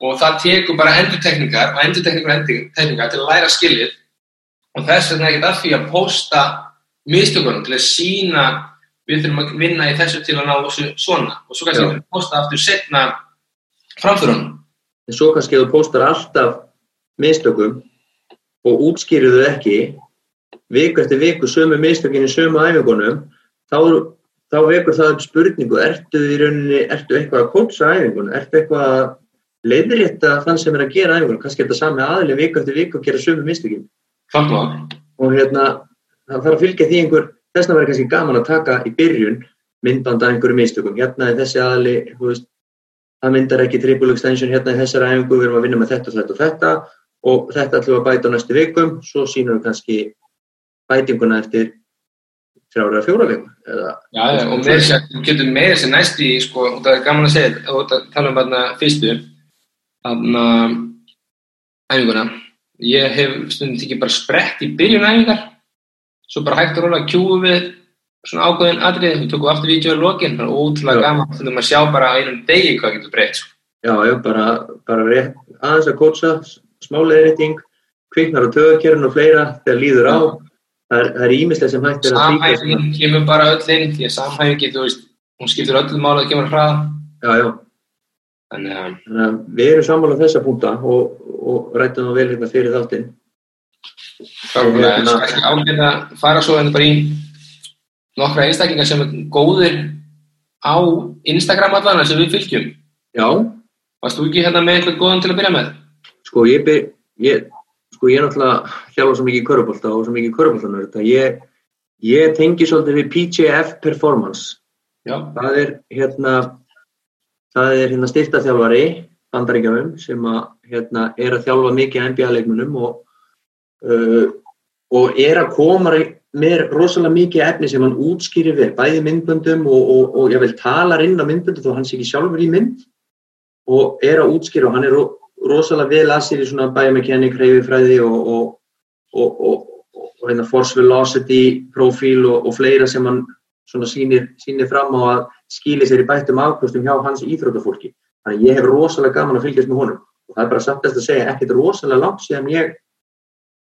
og það tekur bara endurtekningar og endurtekningar og endurtekningar til að læra skillið. Og þess vegna er ekkert að því að posta mistökunum til að sína við þurfum að vinna í þessu til að ná þessu svona. Og svo kannski við þurfum að posta aftur setna framförunum. En svo kannski þú póstar alltaf mistökum og útskýrir þau ekki viku eftir viku sömu mistökin í sömu æfingunum þá, þá vekur það spurningu ertu í rauninni, ertu eitthvað að kótsa æfingun, ertu eitthvað að leiðrétta þann sem er að gera æfingun kannski er þetta sami aðli viku eftir viku að gera sömu mistökin. Klart mál. og hérna það þarf að fylgja því einhver þess að vera kannski gaman að taka í byrjun myndband af einhverju mistökum. Hérna er þessi aðli, það myndar ekki triple extension hérna í þessari æfingu við erum að vinna með þetta og þetta og þetta og þetta ætlum við að bæta á næstu vikum. Svo sínum við kannski bætinguna eftir þrjára fjóra vikum eða, Já, já, og meira sér, þú getur meira sér næst í, sko, og það er gaman að segja, ef þú ert að tala um þarna fyrstu, þarna æfinguna, ég hef stundum tekið bara sprett í byrjun æfingar, svo bara hægt og róla að kjúu við svona ákveðin atrið, við tókum aftur í lokin, það er ótrúlega gaman, stundum að sjá bara á einum degi hvað getur breytt, sko. já, já, bara, bara rétt, aðeins að kótsa smá leiðrétting, kviknar á töðakjörn og fleira þegar líður á. Það er, það er ímislega sem hægt er að flýta svona- Samhæfingin kemur bara öll inn, því að samhæfingin, þú veist, hún skiptur öllum mála að kemur hraða, já, já, þannig að, Þannig að við erum sammála um þessa púnta og, og rættum það vel hérna fyrir þáttinn. Klálega, en Hérna- svo ekki ágætt að fara svo hérna bara í nokkra einstaklingar sem er góðir á Instagram allan sem við fylgjum. Já, Varst þú ekki hérna með eitthvað góðan til að byrja með? sko ég, byr, ég, sko ég er náttúrulega hjálpa svo mikið í körubólta og svo mikið í körubóltanur þetta. Ég, ég tengi svolítið við PJF Performance. Já, Það er hérna, það er hérna styrtaþjálfari bandaríkjafum sem að hérna er að þjálfa mikið NBA-leikmunum og, uh, og er að koma með rosalega mikið efni sem hann útskýrir vel, bæði myndböndum og, og, og ég vil tala inn á myndböndum þó hann sé ekki sjálfur í mynd og er að útskýra og hann er ro rosalega vel að sér í svona biomechanic, hreyfifræði og, og, hérna force velocity profíl og, fleira sem hann svona sýnir, sýnir fram á að skýli sér í bættum afkvöstum hjá hans íþrótafólki. Þannig ég hef rosalega gaman að fylgjast með honum og það er bara eftir að segja ekkert rosalega langt síðan ég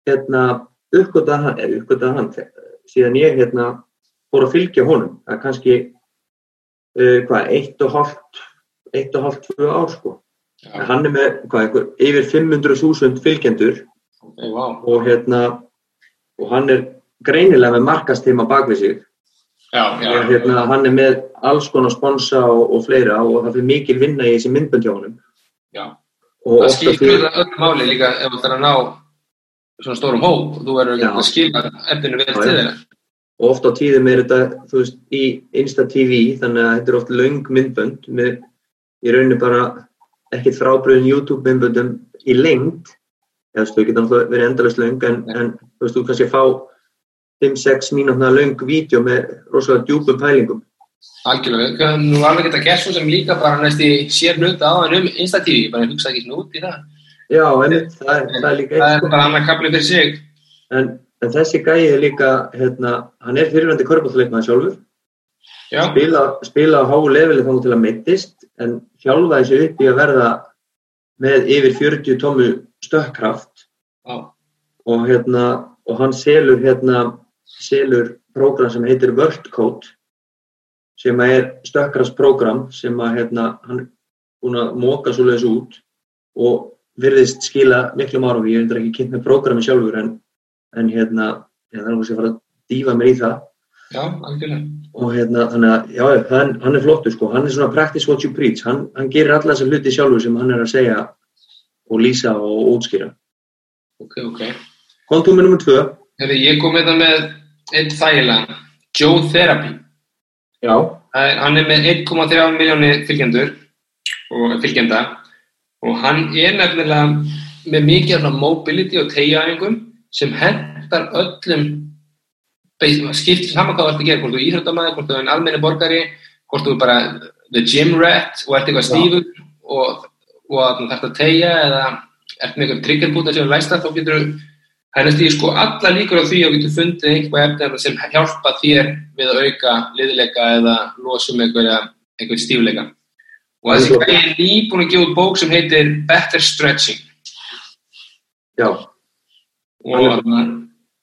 hérna uppgötaði hann, eða uppgötaði hann síðan ég hérna fór að fylgja honum. Það er kannski uh, hvað, eitt og hálft eitt og hálft, tvö ár sko. já, Hann er með, hvað, einhver, yfir 500.000 fylgjendur ei, vá. og hérna og hann er greinilega með markastíma bakvið sig Já, já, og hérna, hann er með alls konar sponsa og, og fleira og það fyrir mikil vinna í þessi myndbönd hjá honum já. og Það skilur fyrir, það öll máli líka ef þú ætlar að ná svona stórum hóp og þú verður Já. að skila efninu vel til þeirra. og ofta á tíðum er þetta þú veist, í Insta TV þannig að þetta er oft löng myndbönd með í rauninni bara ekkert frábriðin YouTube myndböndum í lengd eða þú geta náttúrulega verið endalist löng en, en þú veist, þú kannski fá 5-6 mínútna löng vídeo með rosalega djúpum pælingum. Algjörlega, nú alveg geta gert svo sem líka bara næst í sér hluta á en um Insta-TV, bara hugsa ekki svona út í það. Já, en það er, það er líka Það eitt, er sko. bara annar kapli fyrir sig. En, en þessi gæi er líka, hérna, hann er fyrirvændi körbáttleikmaður sjálfur, Já, spila, spila á háu leveli þá til að meittist, en þjálfaði sig upp í að verða með yfir 40 tómu stökkkraft. Já, og hérna, og hann selur hérna, selur prógram sem heitir World Code sem er stökkrafsprógram sem að hérna, hann búin að móka svo leiðis út. Og virðist skila miklum árafi, ég er ekki kynnt með prógrami sjálfur en, en hérna, ég þarf kannski að fara að dýfa mér í það. Já, og hérna, þannig að, já, hann, hann er flottur sko, hann er svona practice what you preach, hann, hann gerir alla þessar hluti sjálfur sem hann er að segja og lýsa og útskýra. Ok, ok. Kontúmi nummer tvö, Hefði ég kom með það með einn þægilega, Joe Therapy. já, Það er, hann er með 1,3 miljóni fylgjendur og fylgjenda og hann er nefnilega með mikið af mobility og tegjaæfingum sem hendar öllum skiptir saman hvað þú ert að gera, hvort þú er íþróttamæður, hvort þú er en almenni borgari, hvort þú er bara the gym rat og ert eitthvað stífur og, og að þú þarft að tegja eða ert með eitthvað triggerbúta sem er læsta, þá getur þú er næstu sko alla líkur á því að þú getur fundið einhvað efni sem hjálpa þér við að auka liðleika eða losum einhverja, einhverja stífleika. Og þessi er gæði er nýbúin að gefa bók sem heitir Better Stretching. já, Og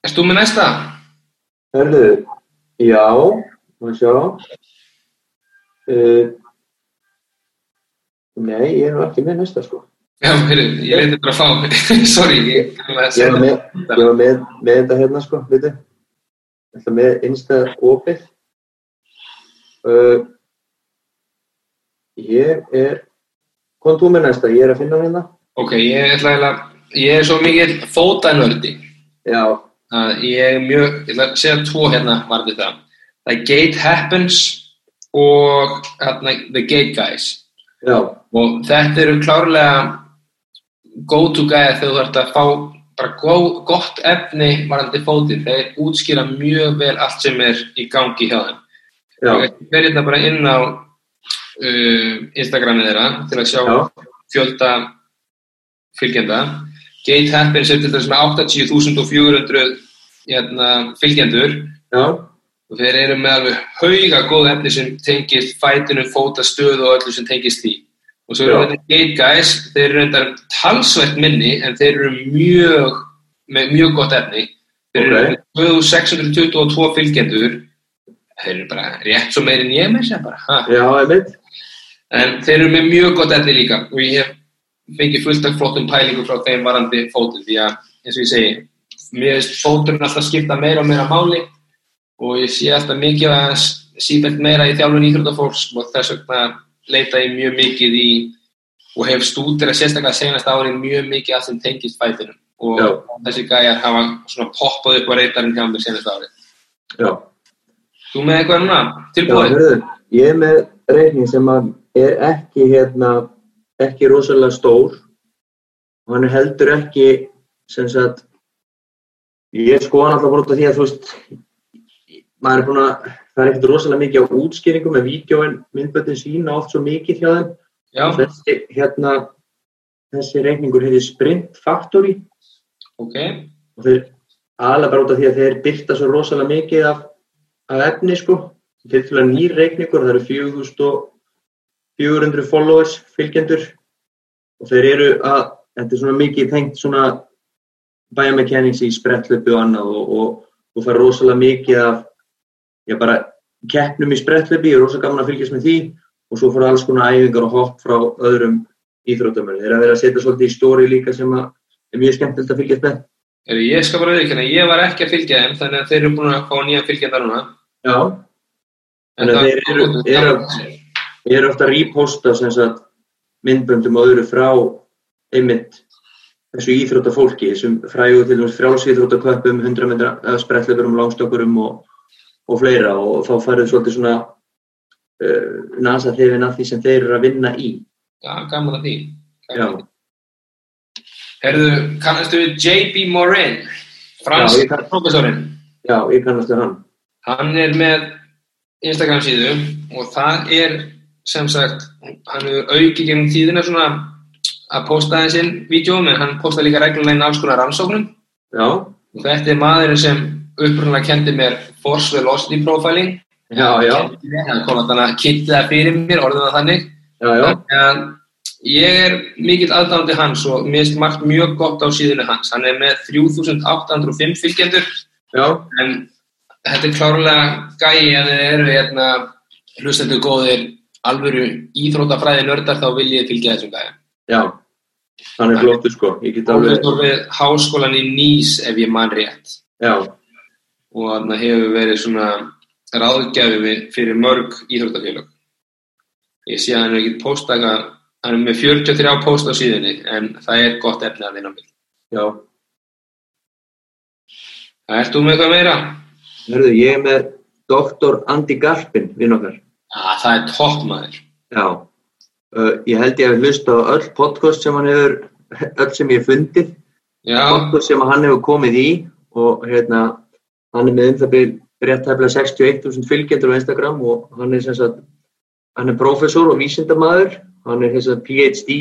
erst þú með næsta? Herðu, já, maður sjá. Uh, nei, ég er ekki með næsta sko. Já, heyrðu, ég reyndi bara að fá, (laughs) sorry, ég var með, ég var með, með þetta hérna sko, veitu. Með einsta opið. Uh, ég er, kom þú með næsta, ég er að finna hérna. Ok, ég ætla að, ég er svo mikið fótanördi. Já, að ég er mjög, ég ætla að segja tvo hérna varði það. Það er Gate Happens og hérna, The Gate Guys. já, Og þetta eru klárlega go-to gæðar þegar þú ert að fá bara gó, gott efni varandi fótinn. Þeir útskýra mjög vel allt sem er í gangi hjá þeim. Ég verði þetta bara inn á uh, Instagramið þeirra til að sjá Já. fjölda fylgjenda. Gate Happens er til þess með 80.400 hérna, fylgjendur já, og þeir eru með alveg hauga góð efni sem tengist fætinu, fótastöðu og öllu sem tengist því. Og svo eru þetta Gate Guys, þeir eru reyndar talsvægt minni en þeir eru mjög, með mjög gott efni. Þeir eru Ok. með 2622 fylgjendur, þeir eru bara rétt svo meir en ég með sér bara. Ha. já, einmitt. En þeir eru með mjög gott efni líka og ég hef fengið fullt af flottum pælingum frá þeim varandi fótinn því að eins og ég segi, mér finnst fóturinn alltaf skipta meira og meira máli og ég sé alltaf mikið að sífælt meira í þjálfun íþróttafólks og þess vegna leita ég mjög mikið í og hef stútir að sérstaklega senast árið mjög mikið að sem tengist fætinum og Já. þessi gæjar hafa svona poppað upp á reytarinn hjá mér senast árið. Já, Þú með eitthvað núna? já, Tilbúið? hörðu, ég er með reikning sem að er ekki hérna, ekki rosalega stór og hann er heldur ekki, sem sagt, ég sko hann alltaf bara út af því að þú veist, maður er búin að, það er ekkert rosalega mikið á útskýringum með vídjóin, myndböndin sína oft svo mikið hjá þeim. Þessi, hérna, þessi reikningur heitir Sprint Factory ok. og þeir aðalega bara út af því að þeir byrta svo rosalega mikið af, af efni sko til til að nýr reikningur, það eru 4400 followers fylgjendur og þeir eru að þetta er svona mikið tengt svona biomechanics í sprettlöpu og annað og, og, og það er rosalega mikið af ég bara keppnum í sprettlöpi, ég er rosalega gaman að fylgjast með því og svo fór alls konar æfingar og hopp frá öðrum íþróttamölu. Þeir eru að vera að setja svolítið í stóri líka sem að er mjög skemmtilegt að fylgjast með. Heyrðu, Ég skal bara auðvitað, ég var ekki að fylgja þeim þannig að þeir eru búin að fá nýja fylgjenda núna. Já, En Þannig að þeir eru- eru- ég er ofta að reposta sem myndböndum og öðru frá einmitt þessu íþróttafólki, þessum frægu til dæmis frjálsíþróttaköpum, 100 metra eða sprettleikurum, langstökkurum og, og fleira og þá færðu svolítið svona uh, nasa þefin af því sem þeir eru að vinna í. Já, gaman að því. Gaman að. Herðu, kannastu J.B. Morin, fransk professorinn? Já, ég kannast við hann. Hann er með Instagram síðu og það er sem sagt, hann hefur aukið gegnum tíðina svona að posta aðeins inn vídjóm en hann posta líka reglulega inn alls konar rannsóknum. Já, þetta er maðurinn sem upprunlega kendi mér Force Velocity Profiling. Já, já, hann kom að kynnti það fyrir mér, orðið það þannig. Að ég er mikill aðdándi hans og mér finnst margt mjög gott á síðunni hans. Hann er með 3805 fylgjendur. En þetta er klárlega gæi að þið eru hérna hlustendur góðir alvöru íþrótafræði nördar þá vil ég fylgja þessum gæja. já. Hann er flottur sko, ég get alveg, við háskólan í Nýs ef ég man rétt já, og hann hefur verið svona ráðgjafi fyrir mörg íþróttafélag. Ég sé að hann er ekki eitthvað, hann er með 43 post á síðunni en það er gott efni að mig. já. Ert þú með eitthvað meira? Hörðu, ég er með doktor Andy Garpin, vinn okkar. Já, það er topp maður. Já, uh, ég held ég að hlusta á öll podcast sem hann hefur, öll sem ég fundið, Já, podcast sem hann hefur komið í og hérna, hann er með um það byrð rétt tæfla 61.000 fylgjendur á Instagram og hann er sem sagt, hann er professor og vísindamaður, hann er þess að PhD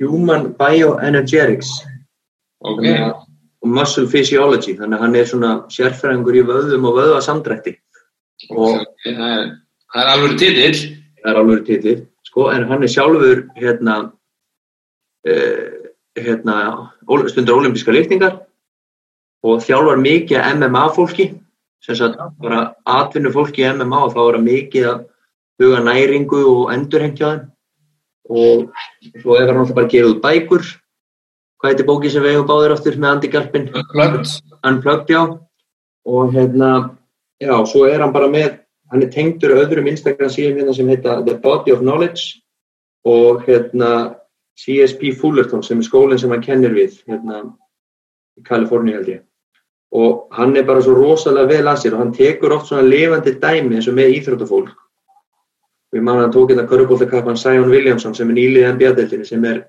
Human Bioenergetics. Ok. Að- og Muscle Physiology, þannig að hann er svona sérfræðingur í vöðum og vöðvasamdrætti. Og Það er, það er alveg titill. það er alveg titill, sko, en hann er sjálfur hérna uh, hérna stundur olimpíska liftingar og þjálfar mikið MMA fólki. Sem sagt bara atvinnu fólki í MMA og þá er það mikið að huga næringu og endurhengja þeim. Og svo er hann alltaf bara að gera út bækur. Hvað heitir bóki sem við hefum báðir aftur með Andi Garpin. Unplugged, já. Og hérna, já, svo er hann bara með hann er tengdur öðrum Instagram síðan hérna sem heita The Body of Knowledge og hérna CSP Fullerton sem er skólinn sem hann kennir við hérna í Kaliforníu held ég. Og hann er bara svo rosalega vel að sér og hann tekur oft svona lifandi dæmi eins og með íþróttafólk. Og ég man að hann tók hérna körubóltakappan Sion Williamson sem er nýlið NBA-deltinni sem er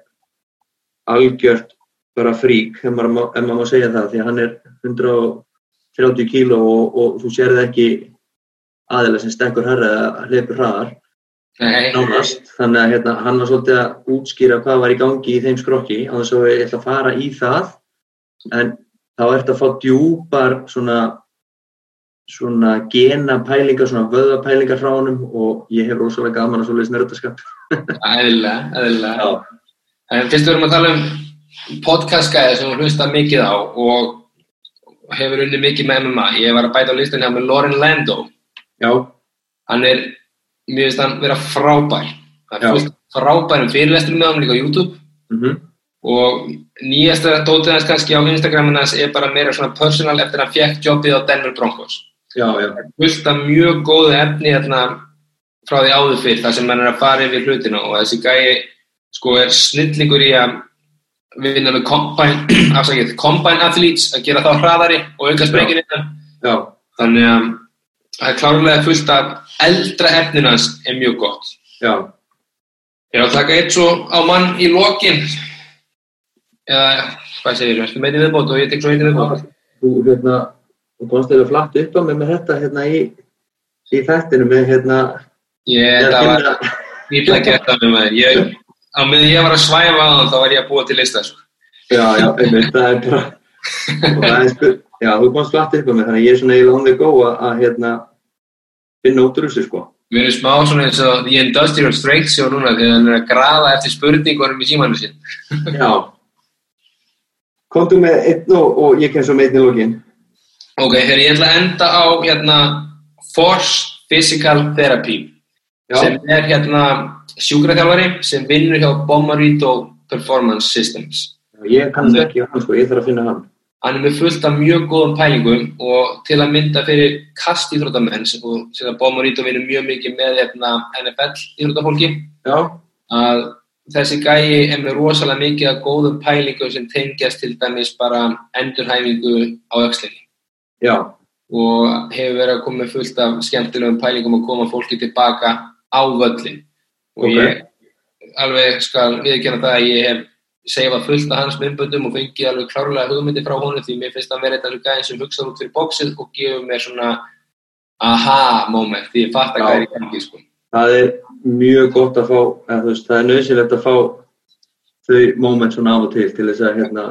algjört bara frík, ef maður, má- segja það, því að hann er 130 kíló og, og þú sérði ekki aðeila sem stekkur herra eða hleypur hraðar, nánast. Þannig að hérna, hann var svolítið að útskýra hvað var í gangi í þeim skrokki, á þess að ég ætla að fara í það, en þá ertu að fá djúpar svona, svona gena pælingar, svona vöða pælingar frá honum og ég hef rosalega gaman að svoleiðis nördaskap. (laughs) Æðilega, æðilega. En fyrst við erum að tala um podcastgæði sem hún hlusta mikið á og hefur unni mikið með MMA. Ég var að bæta á listan hjá með Lauren Lando. Já, Hann er, mér finnst hann vera frábær. Það er fullt frábærum fyrirlestur með hann líka á YouTube. Mhm, og nýjasta dótið hans kannski á Instagramin hans er bara meira svona personal eftir að hann fekk jobbið á Denver Broncos. já, já, fullt af mjög góðu efni hérna frá því áður fyrr þar sem mann er að fara yfir hlutina. Og þessi gæi sko er snillingur í að vinna með combine, (clears throat) combine athletes að gera þá hraðari og auka sprengin þannig að það er klárlega fullt af eldra efnin hans er mjög gott. Já, ég er að taka eitt svo á mann í lokin. Eða hvað segir þú, með í viðbót og ég tek svo í viðbót? Þú hérna, komst eða flatt upp á mig með þetta hérna í, í þættinu með hérna, ég, að það var Ég ekki þetta með maður. Ég, á meðan ég var að svæfa á þann, þá var ég að búa til lista. Sko. já, já, einmitt, það er bara, (laughs) og það er spil, já, þú komst flatt upp á mig, þannig að ég er svona eiginlega on the go að, að hérna, finna út úr þessu, sko. Við erum smá svona eins og The Industrial Strength Show núna þegar hann er að grafa eftir spurningunum í símanu sín. (laughs) Já. Komdu með einn og, og ég kem svo með einn í lókin. Ok, þegar ég ætla að enda á hérna Force Physical Therapy Já, sem er hérna sjúkraþjálfari sem vinnur hjá Bomarito Performance Systems. ég kannast ekki á hann, sko, ég þarf að finna hann. Hann er með fullt af mjög góðum pælingum og til að mynda fyrir kastíþróttamenn sem og sem að Bomarito vinnur mjög mikið með hérna, NFL íþróttafólki að þessi gæi er með rosalega mikið af góðum pælingum sem tengjast til dæmis bara endurhæfingu á já, og hefur verið að koma fullt af skemmtilegum pælingum að koma fólki tilbaka á völlin og Ok. ég alveg skal viðkjöna það að ég hef seifa fullt af hans myndböndum og fengi alveg klárlega hugmyndi frá honum því mér finnst að vera þetta gæðin sem hugsa út fyrir bóksið og gefur mér svona aha moment því ég fatt að hvað er í gangi sko. það er mjög gott að fá þú veist, það er nöðsilegt að fá þau moment svona af og til til þess að hérna,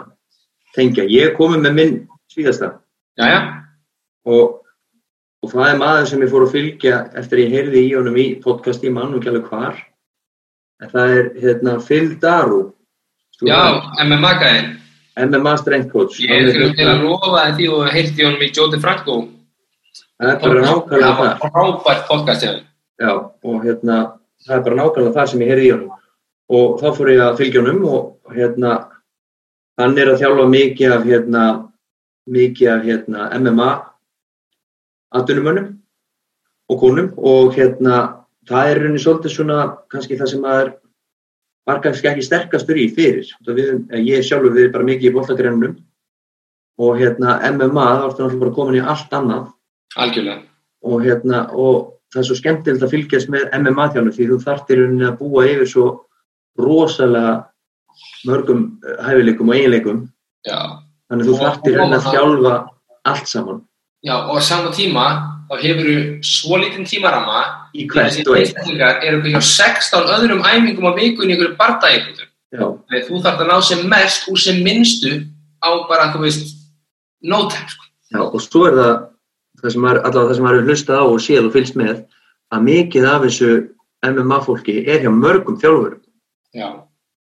tengja. Ég komið með minn síðasta. Jæja, og, og það er maður sem ég fór að fylgja eftir að ég heyrði í honum í podcast í mann og alveg hvar. En það er hérna, Phil Daru já, MMA gæðin MMA strength coach. Ég er fyrir að lofa því og heyrti honum í Jóti Franko það er bara nákvæmlega það það. var frábært podcast. Já, og hérna, það er bara nákvæmlega það sem ég heyrði í honum. Og þá fór ég að fylgja honum og hérna, hann er að þjálfa mikið af hérna, mikið af hérna MMA atvinnumönnum og konum. Og hérna, það er rauninni svolítið svona, kannski það sem maður var kannski ekki sterkastur í fyrir. Við, eh, ég sjálfur við bara mikið í bollagreinunum og hérna MMA, þá ertu náttúrulega bara komin í allt annað. Algjörlega. Og hérna og það er svo skemmtilegt að fylgjast með MMA þjálfum því þú í rauninni að búa yfir svo rosalega mörgum eh, hæfileikum og eiginleikum. Já. þannig þú í rauninni að þjálfa allt saman. Já, og á sama tíma þá hefur þú svo lítinn tímarama í hvert og eitt. einstaklingar. Eru hjá 16 öðrum æfingum á vikun í einhverju Þegar þú þarf að ná sem mest úr sem minnstu á bara, þú veist, no time, sko. já, og svo er það það sem er, allavega það sem er hlustað á og séð og fylgst með að mikið af þessu MMA fólki er hjá mörgum þjálfurum. Já.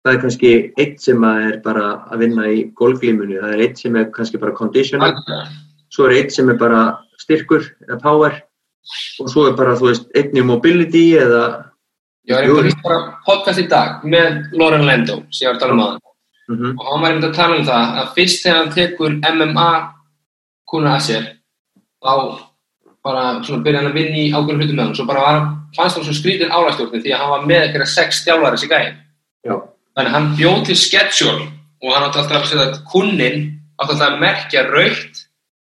það er kannski eitt sem er bara að vinna í golfglímunni, það er eitt sem er kannski bara conditioner svo er eitt sem er bara styrkur eða power og svo er bara, þú veist, einnig mobility eða Ég var einhvern veginn bara podcast í dag með Lauren Lando, sem ég var að tala um aðan. mm Og hann var einhvern veginn að tala um það að fyrst þegar hann tekur MMA kuna að sér, þá bara svona byrja hann að vinna í ákveðum hlutum með hann. Svo bara var, fannst hann svo skrítin álastjórni því að hann var með eitthvað sex þjálfari þessi gæði. Þannig að hann bjóð til schedule og hann átti alltaf að setja kunnin átti alltaf að merkja raukt,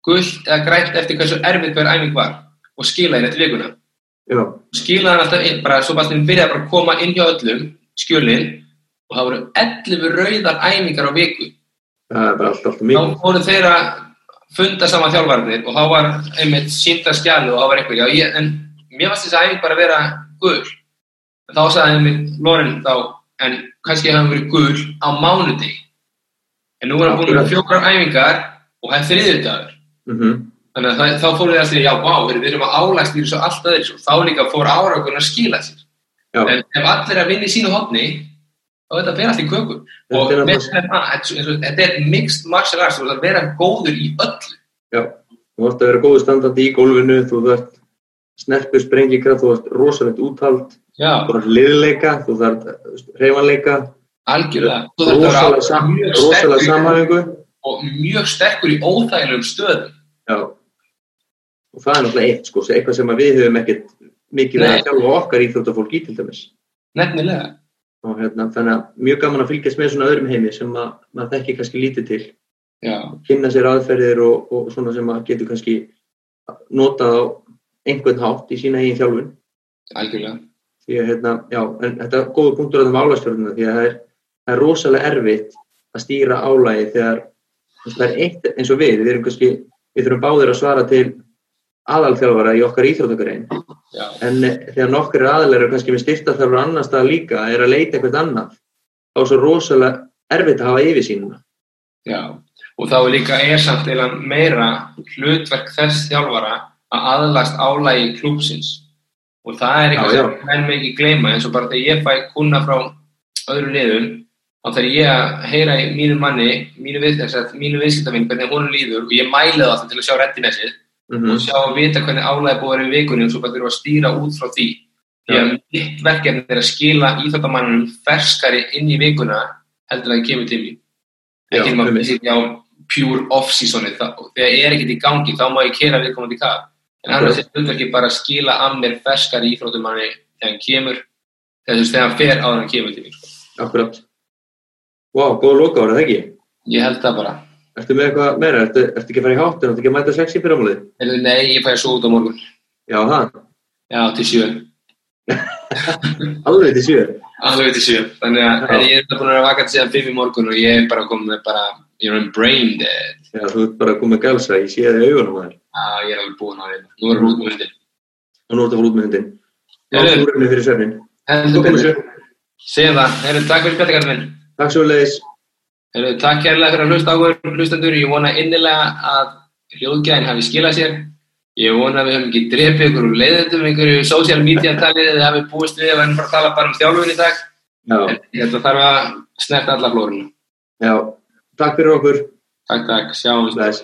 gullt eða grænt eftir hversu erfið hver æfing var og skila henni eftir vikuna. já, Skilaði hann alltaf inn, bara svo bara byrjaði bara að koma inn hjá öllum skjölin og það voru 11 rauðar æfingar á viku. það er bara allt, allt Þá mikið voru þeir að funda saman þjálfarnir og þá var einmitt sínda skjali og þá var einhver, já, ég, en mér fannst þessi æfing bara að vera gul. En þá sagði einmitt Loren þá, en kannski hefði hann verið gul á mánudegi. En nú er hann búin með fjókrar æfingar og það er þriðjudagur. Mm Þannig að það, þá fóru þið að segja, já, vá, við erum að álægst í þessu allt og þá líka fór áragun að skila sér. já, En ef allir að vinna í sínu hotni, þá er þetta að vera allt í köku. Og Þetta er mixed martial arts, þú ert að vera góður í öllu. já þú vart að vera góðu standandi í gólfinu þú þarft snerpu sprengikraft þú þarft rosalegt úthald Já, þú þarft liðleika, þú þarft reyfanleika, algjörlega. Þú að rosalega, rosalega samhæfingu og mjög sterkur í óþægilegum stöðum. Já. Og það er náttúrulega eitt sko, eitthvað sem við höfum ekkert mikið að þjálfa okkar íþróttafólk í til dæmis. Nefnilega. og hérna, þannig að mjög gaman að fylgjast með svona öðrum heimi sem að maður þekki kannski lítið til. Já, kynna sér aðferðir og, og svona sem maður getur kannski notað á einhvern hátt í sína eigin þjálfun. Algjörlega. því að hérna, já, en þetta er góða punktur að það með álagstjórnuna því að það er, það er rosalega erfitt að stýra álagi þegar það er eitt eins og við, við erum kannski við þurfum báðir að svara til aðalþjálfara í okkar íþróttakarein Já, en eh, þegar nokkur aðalar eru kannski með styrtaþjálfara annar stað líka er að leita eitthvað annað þá er svo rosalega erfitt að hafa yfirsýnuna já. Og þá er líka er samt eða meira hlutverk þess þjálfara að aðlast álægi klúpsins. Og það er eitthvað Já, já. sem með ekki gleyma eins og bara þegar ég fæ kuna frá öðru liðum þá þarf ég heyra í mínu manni, mínu, við, mínu viðskiptavinn hvernig hún líður og ég mæli það alltaf til að sjá rettinessið mm og sjá að vita hvernig álægi búið í vikunni og svo bara þurfa að stýra út frá því. Því að mitt verkefni er að skila íþjóttamannum ferskari inn í vikuna heldur að það kemur til. Já, Ekki einmitt. að sitja á pure off-seasoni, þegar ég er ekkert í gangi, þá má ég kera viðkomandi í kaf. En annars er hlutverki bara að skila að mér ferskari íþróttumanni þegar hann kemur, wow, góða loka ára, það ekki? Ég held það bara. Ertu með eitthvað meira? Ertu, ertu ekki að fara í háttun? Ertu ekki að mæta sex í? Heyrðu, Nei, ég fæði svo út á morgun. Já, það. Já, til sjö. (laughs) Alveg til sjö. alveg til sjö. Þannig að Já. ég er búin að vera vakandi síðan fimm í morgun og ég er bara komið bara, ég er um brain dead. Já, þú ert bara að með galsa, ég sé það í augunum að þér. Já, ég er alveg búin á því. Nú erum við út með hundin. Og nú takk svo leiðis. Takk kærlega fyrir að hlusta á okkur, hlustendur. Ég vona innilega að hljóðgæðin hafi skilað sér. Ég vona að við höfum ekki drepið ykkur úr leiðendum, einhverju social media talið eða hafi búist við að verðum bara að tala bara um þjálfun í dag. Þetta þarf að snerta alla flórinu. já. Takk fyrir okkur. Takk, takk. Sjáumst. Bless.